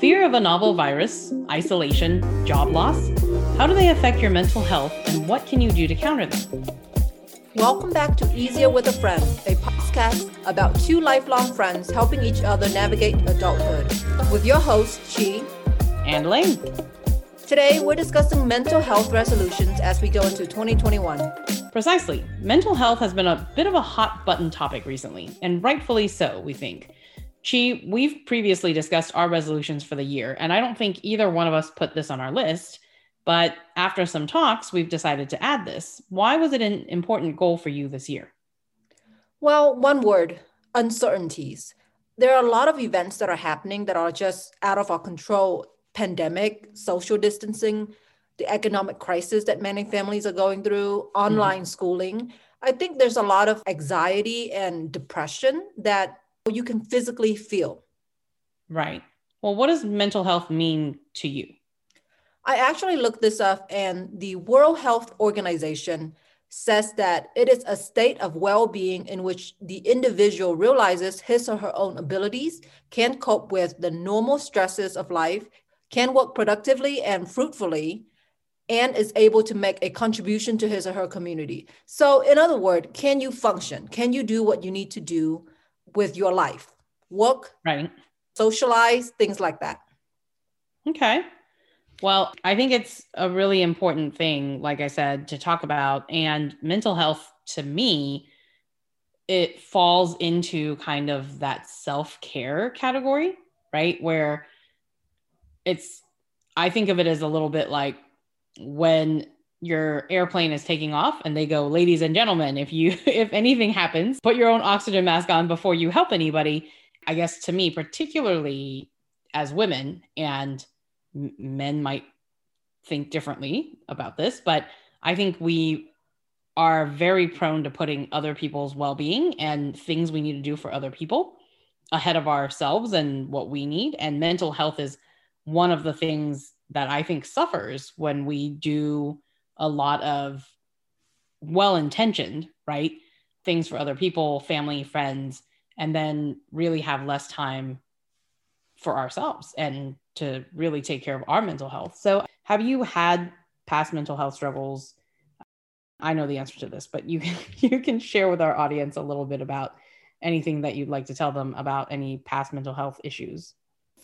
Fear of a novel virus, isolation, job loss. How do they affect your mental health and what can you do to counter them? Welcome back to Easier with a Friend, a podcast about two lifelong friends helping each other navigate adulthood. With your hosts, Chi and Lane. Today, we're discussing mental health resolutions as we go into 2021. Precisely. Mental health has been a bit of a hot button topic recently, and rightfully so, we think. Chi, we've previously discussed our resolutions for the year, and I don't think either one of us put this on our list. But after some talks, we've decided to add this. Why was it an important goal for you this year? Well, one word uncertainties. There are a lot of events that are happening that are just out of our control pandemic, social distancing, the economic crisis that many families are going through, online mm-hmm. schooling. I think there's a lot of anxiety and depression that you can physically feel. Right. Well, what does mental health mean to you? I actually looked this up, and the World Health Organization says that it is a state of well being in which the individual realizes his or her own abilities, can cope with the normal stresses of life, can work productively and fruitfully, and is able to make a contribution to his or her community. So, in other words, can you function? Can you do what you need to do with your life? Work, right? Socialize, things like that. Okay. Well, I think it's a really important thing, like I said, to talk about. And mental health to me, it falls into kind of that self care category, right? Where it's, I think of it as a little bit like when your airplane is taking off and they go ladies and gentlemen if you if anything happens put your own oxygen mask on before you help anybody. I guess to me particularly as women and men might think differently about this, but I think we are very prone to putting other people's well-being and things we need to do for other people ahead of ourselves and what we need and mental health is one of the things that I think suffers when we do a lot of well-intentioned, right? Things for other people, family, friends, and then really have less time for ourselves and to really take care of our mental health. So, have you had past mental health struggles? I know the answer to this, but you can you can share with our audience a little bit about anything that you'd like to tell them about any past mental health issues.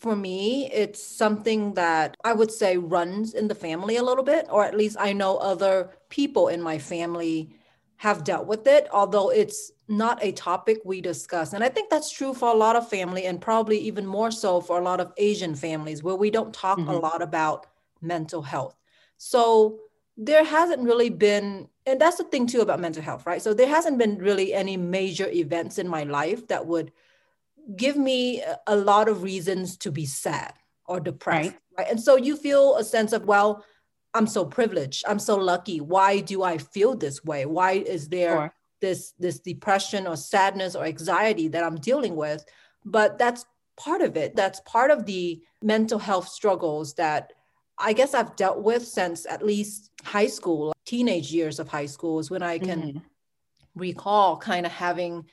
For me, it's something that I would say runs in the family a little bit, or at least I know other people in my family have dealt with it, although it's not a topic we discuss. And I think that's true for a lot of family and probably even more so for a lot of Asian families where we don't talk mm-hmm. a lot about mental health. So there hasn't really been, and that's the thing too about mental health, right? So there hasn't been really any major events in my life that would give me a lot of reasons to be sad or depressed, right? right? And so you feel a sense of, well, I'm so privileged. I'm so lucky. Why do I feel this way? Why is there sure. this this depression or sadness or anxiety that I'm dealing with? But that's part of it. That's part of the mental health struggles that I guess I've dealt with since at least high school, teenage years of high school is when I can mm-hmm. recall kind of having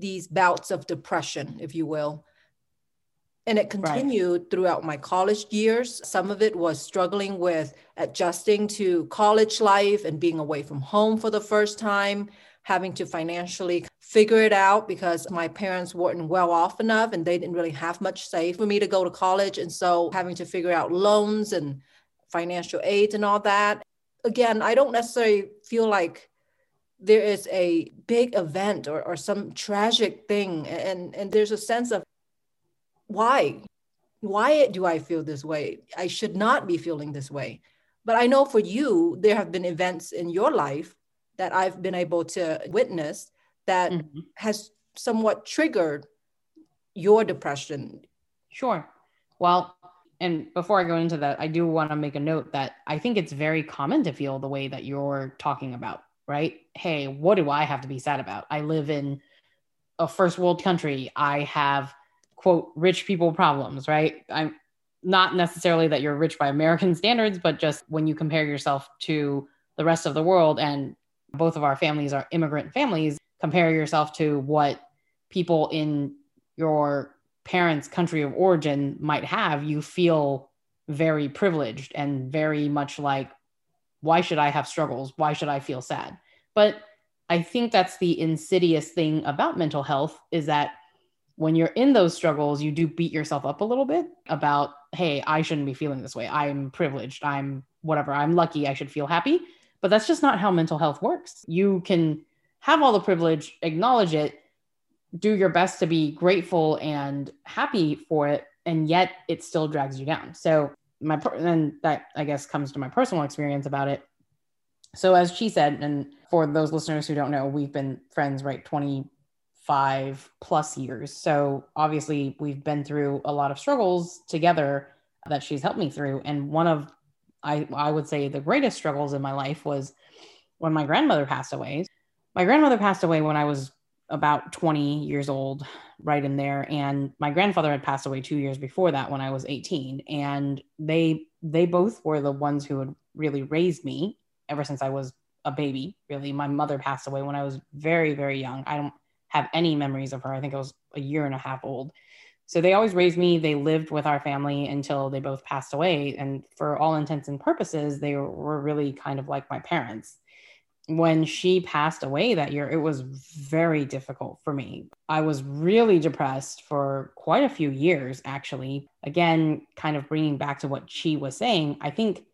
these bouts of depression, if you will. And it continued right. throughout my college years. Some of it was struggling with adjusting to college life and being away from home for the first time, having to financially figure it out because my parents weren't well off enough and they didn't really have much say for me to go to college. And so having to figure out loans and financial aid and all that. Again, I don't necessarily feel like there is a big event or, or some tragic thing and, and there's a sense of why? Why do I feel this way? I should not be feeling this way. But I know for you, there have been events in your life that I've been able to witness that mm-hmm. has somewhat triggered your depression. Sure. Well, and before I go into that, I do want to make a note that I think it's very common to feel the way that you're talking about, right? Hey, what do I have to be sad about? I live in a first world country. I have quote rich people problems, right? I'm not necessarily that you're rich by American standards, but just when you compare yourself to the rest of the world and both of our families are immigrant families, compare yourself to what people in your parents' country of origin might have, you feel very privileged and very much like, why should I have struggles? Why should I feel sad? But I think that's the insidious thing about mental health is that when you're in those struggles, you do beat yourself up a little bit about, hey, I shouldn't be feeling this way. I'm privileged. I'm whatever. I'm lucky. I should feel happy. But that's just not how mental health works. You can have all the privilege, acknowledge it, do your best to be grateful and happy for it, and yet it still drags you down. So my and that I guess comes to my personal experience about it. So as she said, and for those listeners who don't know, we've been friends right 25 plus years. So obviously we've been through a lot of struggles together that she's helped me through. And one of I I would say the greatest struggles in my life was when my grandmother passed away. My grandmother passed away when I was about 20 years old, right in there. And my grandfather had passed away two years before that when I was 18. And they they both were the ones who had really raised me ever since I was a baby. Really, my mother passed away when I was very very young. I don't have any memories of her. I think I was a year and a half old. So they always raised me. They lived with our family until they both passed away. And for all intents and purposes, they were really kind of like my parents when she passed away that year, it was very difficult for me. I was really depressed for quite a few years, actually. Again, kind of bringing back to what she was saying, I think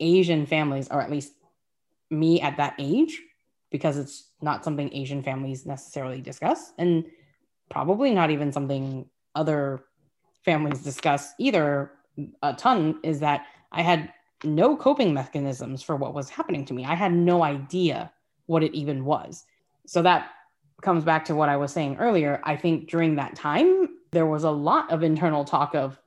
Asian families, or at least me at that age, because it's not something Asian families necessarily discuss, and probably not even something other families discuss either a ton, is that I had no coping mechanisms for what was happening to me. I had no idea what it even was. So that comes back to what I was saying earlier. I think during that time, there was a lot of internal talk of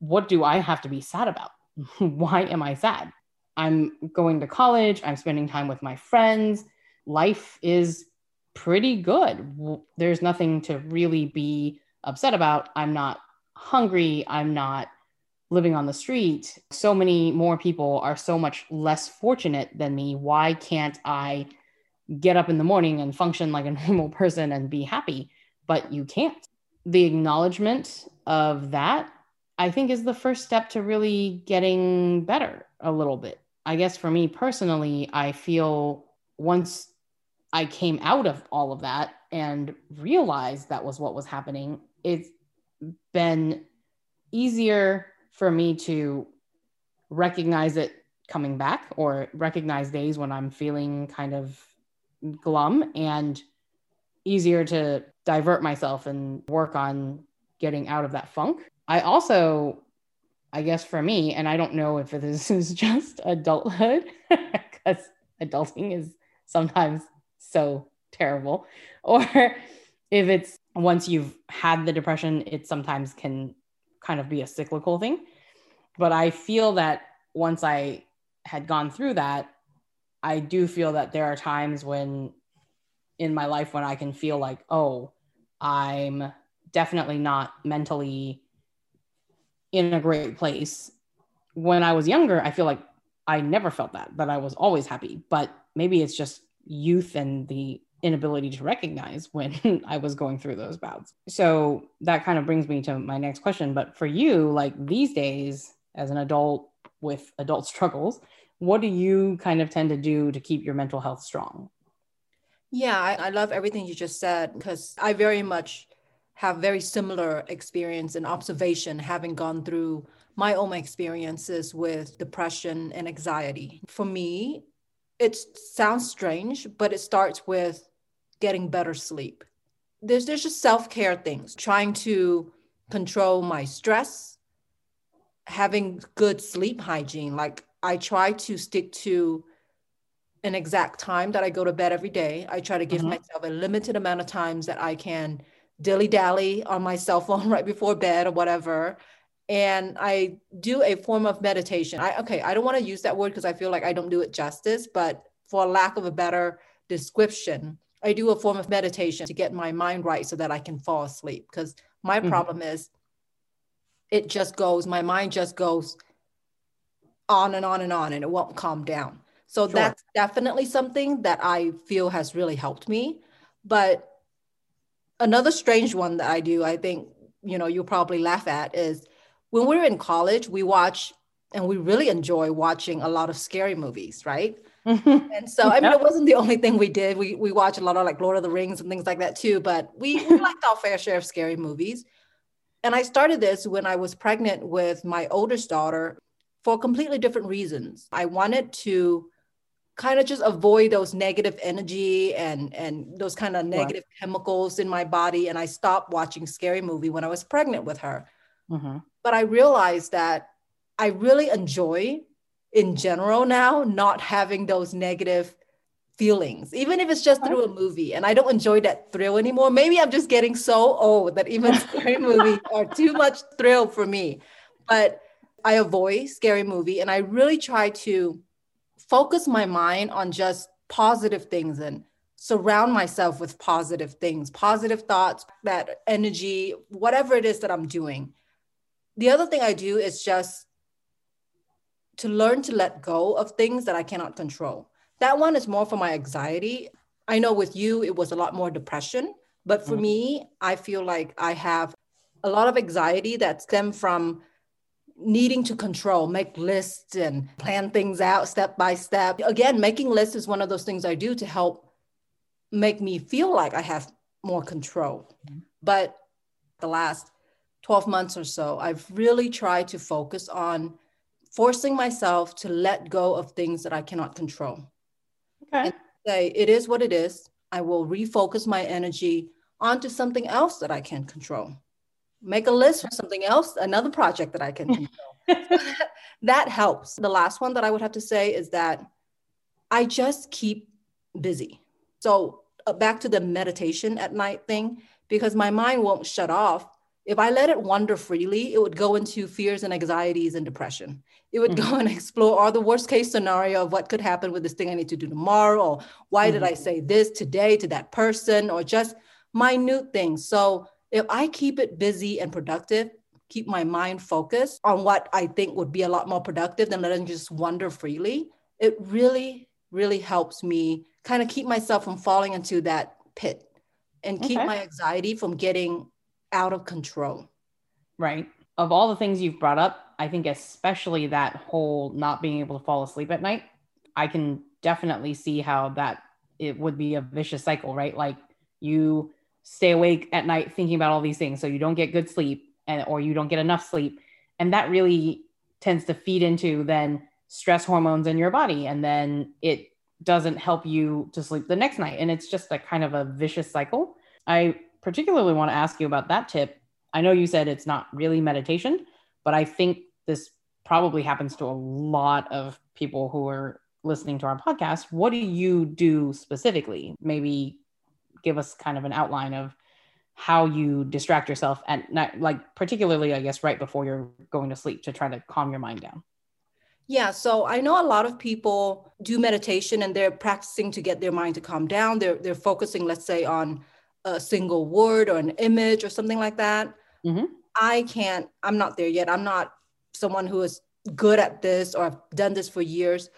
what do I have to be sad about? Why am I sad? I'm going to college, I'm spending time with my friends. Life is pretty good. There's nothing to really be upset about. I'm not hungry. I'm not living on the street, so many more people are so much less fortunate than me. Why can't I get up in the morning and function like a normal person and be happy? But you can't. The acknowledgement of that, I think, is the first step to really getting better a little bit. I guess for me personally, I feel once I came out of all of that and realized that was what was happening, it's been easier for me to recognize it coming back or recognize days when I'm feeling kind of glum and easier to divert myself and work on getting out of that funk. I also, I guess for me, and I don't know if this is just adulthood because adulting is sometimes so terrible, or if it's once you've had the depression, it sometimes can kind of be a cyclical thing. But I feel that once I had gone through that, I do feel that there are times when in my life when I can feel like, oh, I'm definitely not mentally in a great place. When I was younger, I feel like I never felt that, that I was always happy. But maybe it's just youth and the inability to recognize when I was going through those bouts. So that kind of brings me to my next question. But for you, like these days, as an adult with adult struggles, what do you kind of tend to do to keep your mental health strong? Yeah, I, I love everything you just said because I very much have very similar experience and observation having gone through my own experiences with depression and anxiety. For me, it sounds strange, but it starts with getting better sleep. There's, there's just self care things, trying to control my stress, having good sleep hygiene. Like I try to stick to an exact time that I go to bed every day. I try to give mm-hmm. myself a limited amount of times that I can dilly dally on my cell phone right before bed or whatever. And I do a form of meditation. I okay, I don't want to use that word because I feel like I don't do it justice, but for lack of a better description, I do a form of meditation to get my mind right so that I can fall asleep. Because my mm-hmm. problem is it just goes, my mind just goes on and on and on and it won't calm down. So sure. that's definitely something that I feel has really helped me. But another strange one that I do, I think, you know, you'll probably laugh at is when we were in college, we watch and we really enjoy watching a lot of scary movies, right? and so, I mean, it wasn't the only thing we did. We we watched a lot of like Lord of the Rings and things like that too. But we, we liked our fair share of scary movies. And I started this when I was pregnant with my oldest daughter for completely different reasons. I wanted to kind of just avoid those negative energy and and those kind of negative right. chemicals in my body and i stopped watching scary movie when i was pregnant with her mm-hmm. But i realized that i really enjoy in general now not having those negative feelings even if it's just uh-huh. through a movie and i don't enjoy that thrill anymore. Maybe i'm just getting so old that even scary movies are too much thrill for me. But i avoid scary movie and i really try to focus my mind on just positive things and surround myself with positive things, positive thoughts, that energy, whatever it is that I'm doing. The other thing I do is just to learn to let go of things that I cannot control. That one is more for my anxiety. I know with you, it was a lot more depression. But for mm-hmm. me, I feel like I have a lot of anxiety that stem from needing to control, make lists and plan things out step by step. Again, making lists is one of those things I do to help make me feel like I have more control. Mm-hmm. But the last 12 months or so, I've really tried to focus on forcing myself to let go of things that I cannot control. Okay. And say, it is what it is. I will refocus my energy onto something else that I can control make a list for something else, another project that I can control. that helps. The last one that I would have to say is that I just keep busy. So uh, back to the meditation at night thing, because my mind won't shut off. If I let it wander freely, it would go into fears and anxieties and depression. It would mm-hmm. go and explore all the worst case scenario of what could happen with this thing I need to do tomorrow, or why mm-hmm. did I say this today to that person, or just minute things. So if I keep it busy and productive, keep my mind focused on what I think would be a lot more productive than letting just wander freely, it really, really helps me kind of keep myself from falling into that pit and keep okay. my anxiety from getting out of control. Right. Of all the things you've brought up, I think especially that whole not being able to fall asleep at night, I can definitely see how that it would be a vicious cycle, right? Like you stay awake at night thinking about all these things so you don't get good sleep and or you don't get enough sleep and that really tends to feed into then stress hormones in your body and then it doesn't help you to sleep the next night and it's just a kind of a vicious cycle i particularly want to ask you about that tip i know you said it's not really meditation but i think this probably happens to a lot of people who are listening to our podcast what do you do specifically maybe give us kind of an outline of how you distract yourself at night, like particularly, I guess, right before you're going to sleep to try to calm your mind down? Yeah, so I know a lot of people do meditation and they're practicing to get their mind to calm down. They're they're focusing, let's say, on a single word or an image or something like that. Mm-hmm. I can't. I'm not there yet. I'm not someone who is good at this or I've done this for years.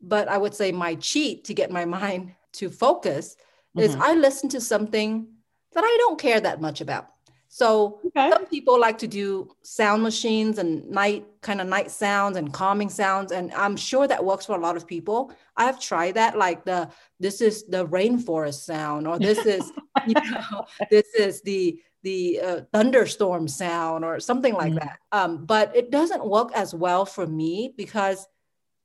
But I would say my cheat to get my mind to focus is mm-hmm. I listen to something that I don't care that much about. So okay. some people like to do sound machines and night kind of night sounds and calming sounds, and I'm sure that works for a lot of people. I've tried that, like the this is the rainforest sound, or this is you know this is the the uh, thunderstorm sound, or something like mm-hmm. that. Um, but it doesn't work as well for me because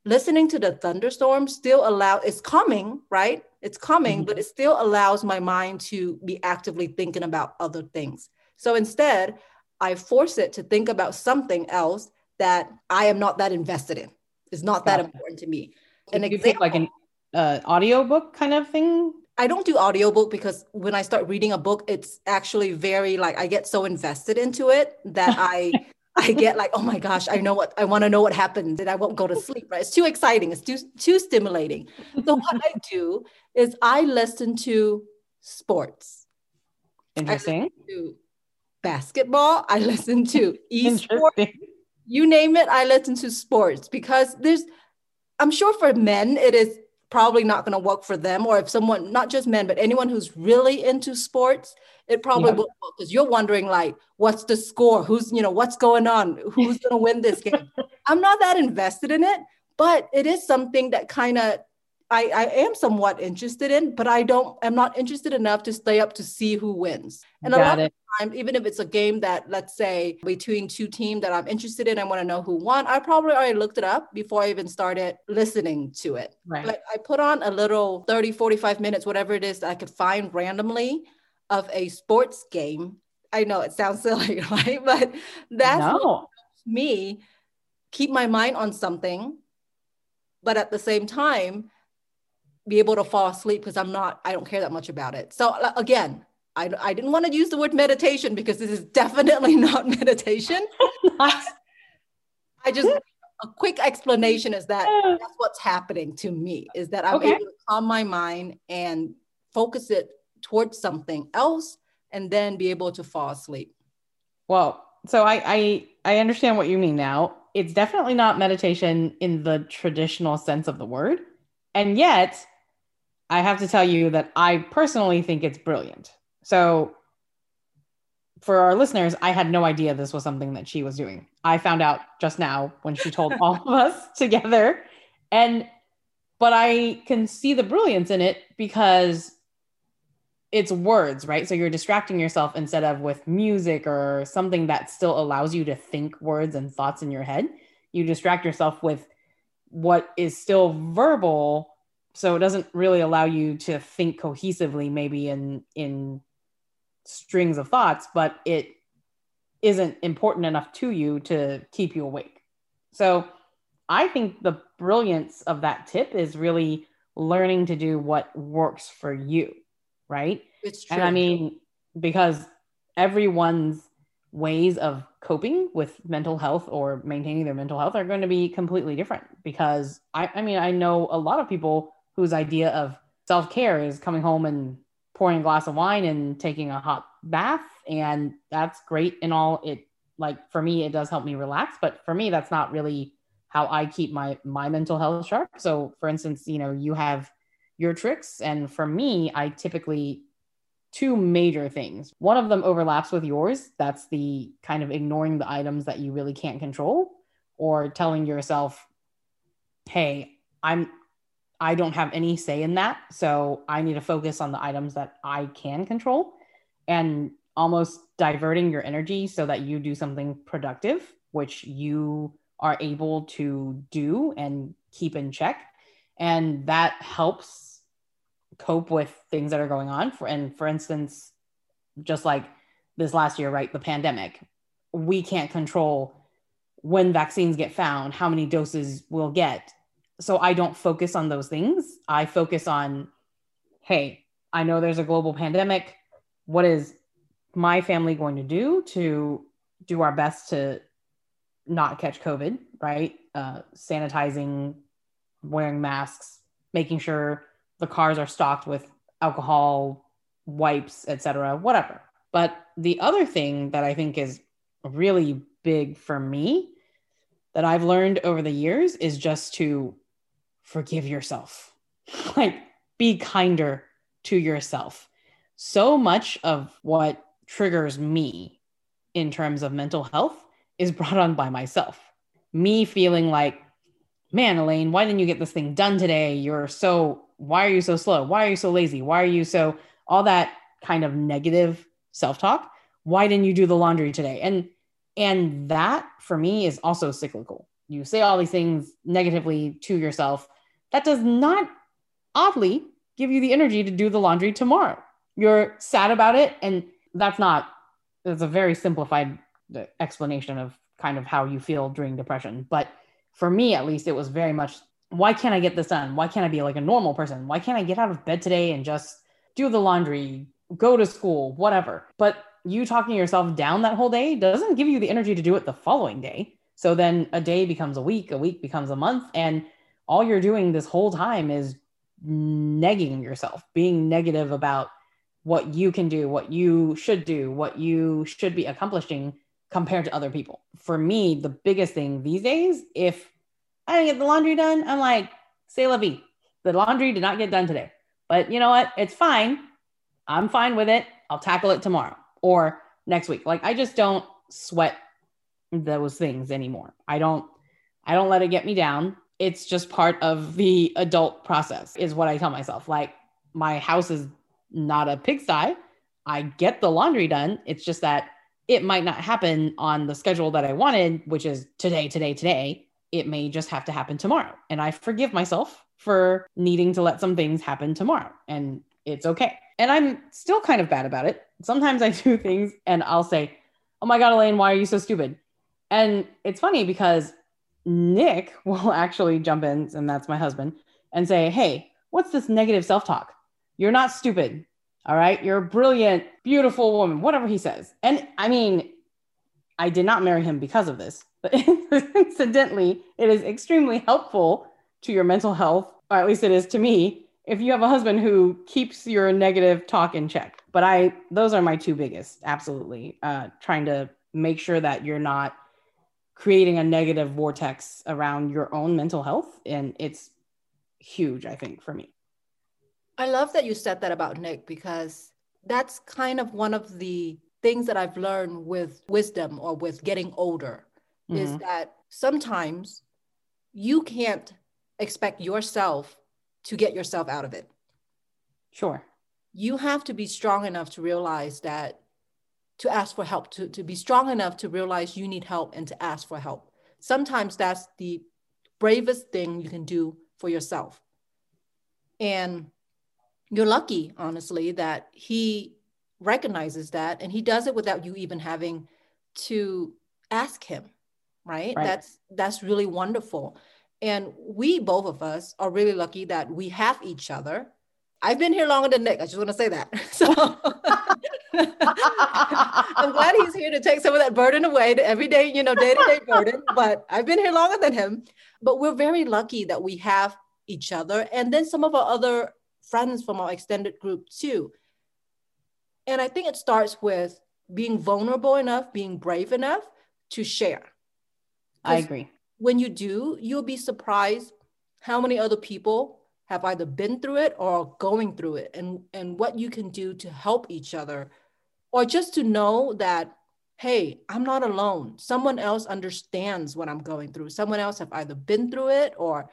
listening to the thunderstorm still allow it's coming, right? It's coming, mm-hmm. but it still allows my mind to be actively thinking about other things. So instead, I force it to think about something else that I am not that invested in. It's not that important to me. An you example, like an uh, audiobook kind of thing. I don't do audiobook because when I start reading a book, it's actually very like I get so invested into it that I I get like, oh my gosh, I know what I want to know what happened, and I won't go to sleep. Right? It's too exciting. It's too too stimulating. So what I do is I listen to sports. Interesting. to basketball. I listen to esports. You name it, I listen to sports because there's. I'm sure for men it is probably not going to work for them. Or if someone, not just men, but anyone who's really into sports, it probably yeah. will because you're wondering like, what's the score? Who's, you know, what's going on? Who's going to win this game? I'm not that invested in it, but it is something that kind of I, I am somewhat interested in, but I don't, I'm not interested enough to stay up to see who wins. And Got a lot it. of times, even if it's a game that, let's say, between two teams that I'm interested in, I want to know who won, I probably already looked it up before I even started listening to it. Right. Like I put on a little 30, 45 minutes, whatever it is that I could find randomly of a sports game. I know it sounds silly, right? But that's no. me keep my mind on something. But at the same time, be able to fall asleep because I'm not, I don't care that much about it. So uh, again, I, I didn't want to use the word meditation because this is definitely not meditation. I just, a quick explanation is that that's what's happening to me is that I'm okay. able to calm my mind and focus it towards something else and then be able to fall asleep. Well, so I, I I understand what you mean now. It's definitely not meditation in the traditional sense of the word. And yet I have to tell you that I personally think it's brilliant. So, for our listeners, I had no idea this was something that she was doing. I found out just now when she told all of us together. And, but I can see the brilliance in it because it's words, right? So you're distracting yourself instead of with music or something that still allows you to think words and thoughts in your head. You distract yourself with what is still verbal so it doesn't really allow you to think cohesively maybe in in strings of thoughts but it isn't important enough to you to keep you awake. So i think the brilliance of that tip is really learning to do what works for you right? It's true and i mean because everyone's ways of coping with mental health or maintaining their mental health are going to be completely different because I, I mean i know a lot of people whose idea of self care is coming home and pouring a glass of wine and taking a hot bath. And that's great and all. It like for me, it does help me relax. But for me, that's not really how I keep my my mental health sharp. So for instance, you know, you have your tricks. And for me, I typically two major things. One of them overlaps with yours. That's the kind of ignoring the items that you really can't control or telling yourself, hey, I'm I don't have any say in that. So I need to focus on the items that I can control and almost diverting your energy so that you do something productive, which you are able to do and keep in check. And that helps cope with things that are going on. For, and for instance, just like this last year, right? The pandemic, we can't control when vaccines get found, how many doses we'll get, so I don't focus on those things. I focus on, hey, I know there's a global pandemic. What is my family going to do to do our best to not catch COVID, right? Uh, sanitizing, wearing masks, making sure the cars are stocked with alcohol, wipes, etc., whatever. But the other thing that I think is really big for me that I've learned over the years is just to forgive yourself. like, be kinder to yourself. So much of what triggers me in terms of mental health is brought on by myself. Me feeling like, man, Elaine, why didn't you get this thing done today? You're so, why are you so slow? Why are you so lazy? Why are you so, all that kind of negative self talk. Why didn't you do the laundry today? And, and that for me is also cyclical. You say all these things negatively to yourself that does not oddly give you the energy to do the laundry tomorrow. You're sad about it. And that's not, it's a very simplified uh, explanation of kind of how you feel during depression. But for me, at least, it was very much why can't I get this done? Why can't I be like a normal person? Why can't I get out of bed today and just do the laundry, go to school, whatever? But you talking yourself down that whole day doesn't give you the energy to do it the following day. So then a day becomes a week, a week becomes a month. And all you're doing this whole time is negging yourself, being negative about what you can do, what you should do, what you should be accomplishing compared to other people. For me, the biggest thing these days, if I didn't get the laundry done, I'm like, say la vie. the laundry did not get done today. But you know what? It's fine. I'm fine with it. I'll tackle it tomorrow or next week. Like I just don't sweat those things anymore. I don't I don't let it get me down. It's just part of the adult process is what I tell myself. Like my house is not a pigsty. I get the laundry done. It's just that it might not happen on the schedule that I wanted, which is today, today, today. It may just have to happen tomorrow. And I forgive myself for needing to let some things happen tomorrow. And it's okay. And I'm still kind of bad about it. Sometimes I do things and I'll say, Oh my God, Elaine, why are you so stupid? And it's funny because Nick will actually jump in, and that's my husband, and say, Hey, what's this negative self talk? You're not stupid. All right. You're a brilliant, beautiful woman, whatever he says. And I mean, I did not marry him because of this, but incidentally, it is extremely helpful to your mental health, or at least it is to me, if you have a husband who keeps your negative talk in check. But I, those are my two biggest, absolutely. Uh, trying to make sure that you're not creating a negative vortex around your own mental health. And it's huge, I think, for me. I love that you said that about Nick because that's kind of one of the things that I've learned with wisdom or with getting older mm-hmm. is that sometimes you can't expect yourself to get yourself out of it. Sure. You have to be strong enough to realize that to ask for help, to, to be strong enough to realize you need help and to ask for help. Sometimes that's the bravest thing you can do for yourself. And you're lucky, honestly, that he recognizes that and he does it without you even having to ask him, right? right? That's that's really wonderful. And we both of us are really lucky that we have each other. I've been here longer than Nick. I just want to say that. So I'm glad he's here to take some of that burden away, the everyday, you know, day-to-day burden. But I've been here longer than him. But we're very lucky that we have each other. And then some of our other friends from our extended group too. And I think it starts with being vulnerable enough, being brave enough to share. I agree. When you do, you'll be surprised how many other people have either been through it or are going through it and, and what you can do to help each other or just to know that hey i'm not alone. Someone else understands what i'm going through. Someone else have either been through it or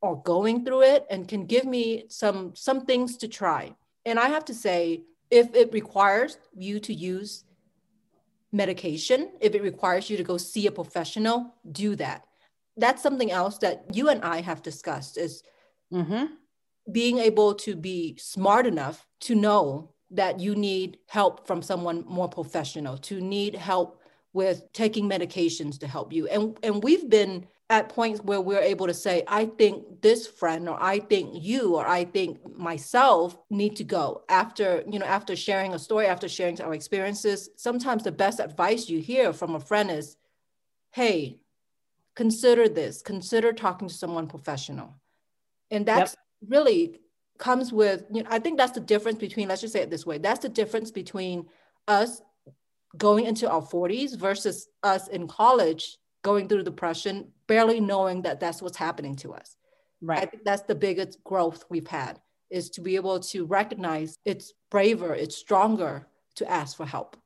or going through it and can give me some some things to try. And i have to say if it requires you to use medication if it requires you to go see a professional do that. That's something else that you and i have discussed is mm-hmm. being able to be smart enough to know that you need help from someone more professional to need help with taking medications to help you and and we've been at points where we're able to say, I think this friend or I think you or I think myself need to go after, you know, after sharing a story, after sharing our experiences. Sometimes the best advice you hear from a friend is, hey, consider this, consider talking to someone professional. And that's yep. really comes with, you know, I think that's the difference between, let's just say it this way, that's the difference between us going into our 40s versus us in college going through depression, barely knowing that that's what's happening to us. Right. I think that's the biggest growth we've had is to be able to recognize it's braver, it's stronger to ask for help.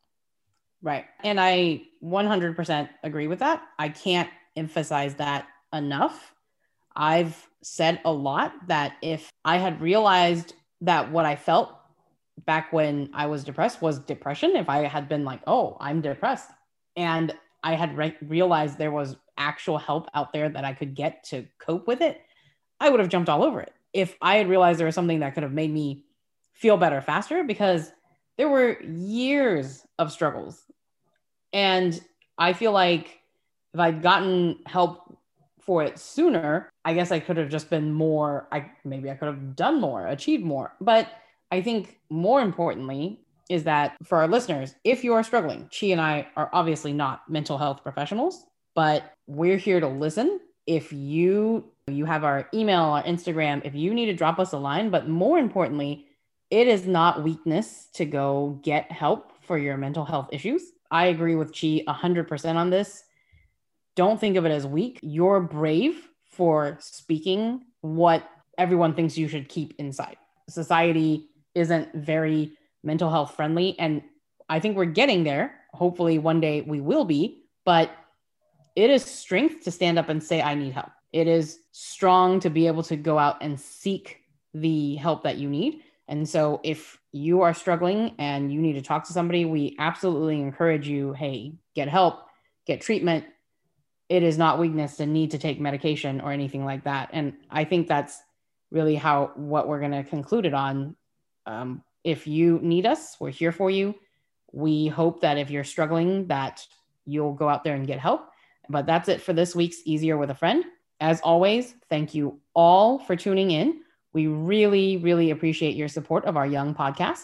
Right. And I 100% agree with that. I can't emphasize that enough. I've said a lot that if I had realized that what I felt back when I was depressed was depression, if I had been like, oh, I'm depressed, and I had re- realized there was actual help out there that I could get to cope with it, I would have jumped all over it. If I had realized there was something that could have made me feel better faster, because there were years of struggles. And I feel like if I'd gotten help for it sooner, I guess I could have just been more, I maybe I could have done more, achieved more. But I think more importantly, is that for our listeners, if you are struggling, Chi and I are obviously not mental health professionals, but we're here to listen. If you you have our email, our Instagram, if you need to drop us a line, but more importantly, it is not weakness to go get help for your mental health issues. I agree with Chi 100% on this. Don't think of it as weak. You're brave for speaking what everyone thinks you should keep inside. Society isn't very mental health friendly. And I think we're getting there. Hopefully, one day we will be. But it is strength to stand up and say, I need help. It is strong to be able to go out and seek the help that you need. And so, if you are struggling and you need to talk to somebody, we absolutely encourage you hey, get help, get treatment. It is not weakness to need to take medication or anything like that. And I think that's really how what we're going to conclude it on. Um, if you need us, we're here for you. We hope that if you're struggling, that you'll go out there and get help. But that's it for this week's Easier with a Friend. As always, thank you all for tuning in. We really, really appreciate your support of our young podcast.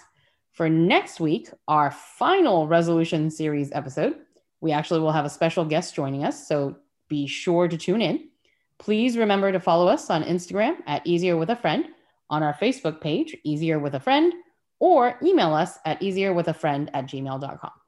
For next week, our final resolution series episode, we actually will have a special guest joining us. So be sure to tune in. Please remember to follow us on Instagram at Easier with a Friend, on our Facebook page, Easier with a Friend, or email us at easierwithafriend at gmail.com.